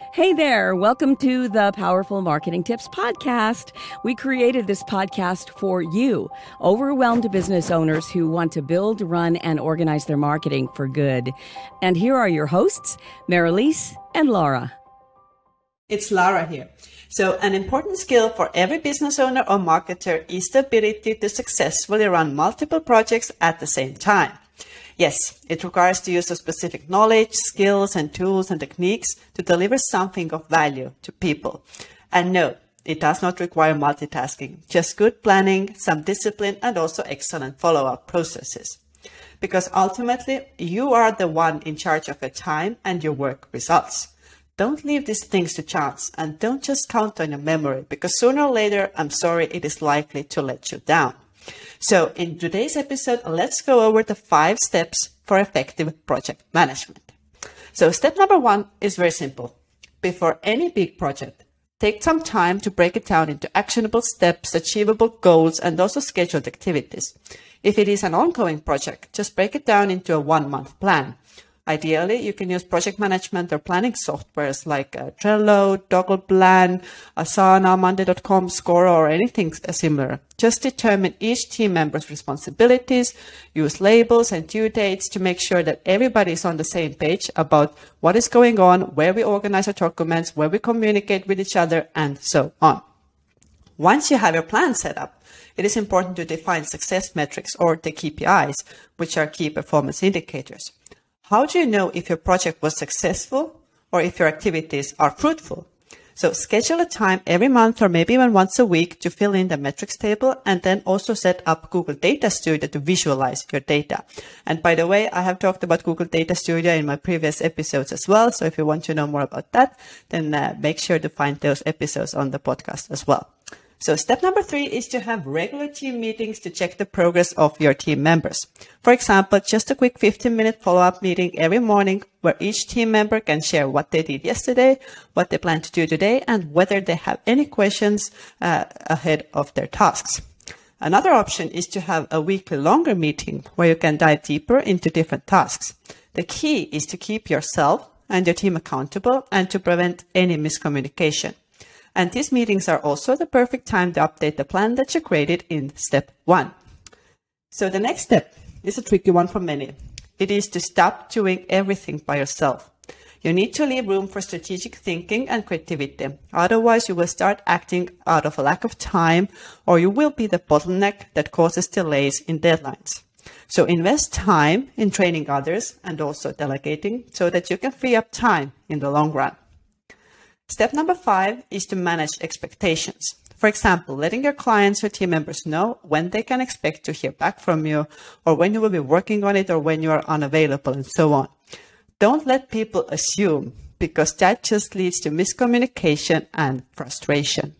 Hey there, welcome to the Powerful Marketing Tips Podcast. We created this podcast for you, overwhelmed business owners who want to build, run, and organize their marketing for good. And here are your hosts, Marilise and Laura. It's Laura here. So, an important skill for every business owner or marketer is the ability to successfully run multiple projects at the same time. Yes, it requires the use of specific knowledge, skills, and tools and techniques to deliver something of value to people. And no, it does not require multitasking, just good planning, some discipline, and also excellent follow up processes. Because ultimately, you are the one in charge of your time and your work results. Don't leave these things to chance and don't just count on your memory because sooner or later, I'm sorry, it is likely to let you down. So in today's episode, let's go over the five steps for effective project management. So step number one is very simple. Before any big project, take some time to break it down into actionable steps, achievable goals, and also scheduled activities. If it is an ongoing project, just break it down into a one month plan. Ideally, you can use project management or planning softwares like uh, Trello, Toggl Plan, Asana, Monday.com, Scoro, or anything similar. Just determine each team member's responsibilities, use labels and due dates to make sure that everybody is on the same page about what is going on, where we organize our documents, where we communicate with each other, and so on. Once you have your plan set up, it is important to define success metrics or the KPIs, which are key performance indicators. How do you know if your project was successful or if your activities are fruitful? So schedule a time every month or maybe even once a week to fill in the metrics table and then also set up Google Data Studio to visualize your data. And by the way, I have talked about Google Data Studio in my previous episodes as well. So if you want to know more about that, then uh, make sure to find those episodes on the podcast as well. So step number three is to have regular team meetings to check the progress of your team members. For example, just a quick 15 minute follow up meeting every morning where each team member can share what they did yesterday, what they plan to do today, and whether they have any questions uh, ahead of their tasks. Another option is to have a weekly longer meeting where you can dive deeper into different tasks. The key is to keep yourself and your team accountable and to prevent any miscommunication. And these meetings are also the perfect time to update the plan that you created in step one. So the next step is a tricky one for many. It is to stop doing everything by yourself. You need to leave room for strategic thinking and creativity. Otherwise, you will start acting out of a lack of time or you will be the bottleneck that causes delays in deadlines. So invest time in training others and also delegating so that you can free up time in the long run. Step number five is to manage expectations. For example, letting your clients or team members know when they can expect to hear back from you or when you will be working on it or when you are unavailable and so on. Don't let people assume because that just leads to miscommunication and frustration.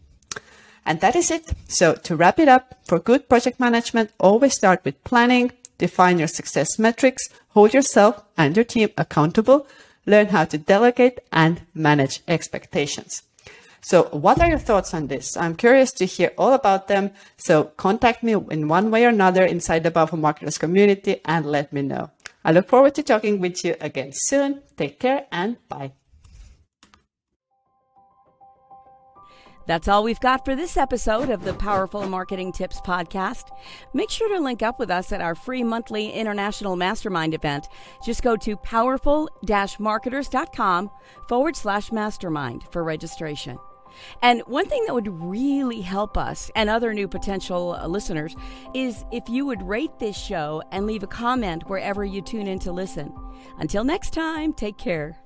And that is it. So to wrap it up, for good project management, always start with planning, define your success metrics, hold yourself and your team accountable, learn how to delegate and manage expectations. So what are your thoughts on this? I'm curious to hear all about them. So contact me in one way or another inside the Powerful Marketers community and let me know. I look forward to talking with you again soon. Take care and bye. That's all we've got for this episode of the Powerful Marketing Tips Podcast. Make sure to link up with us at our free monthly international mastermind event. Just go to powerful marketers.com forward slash mastermind for registration. And one thing that would really help us and other new potential listeners is if you would rate this show and leave a comment wherever you tune in to listen. Until next time, take care.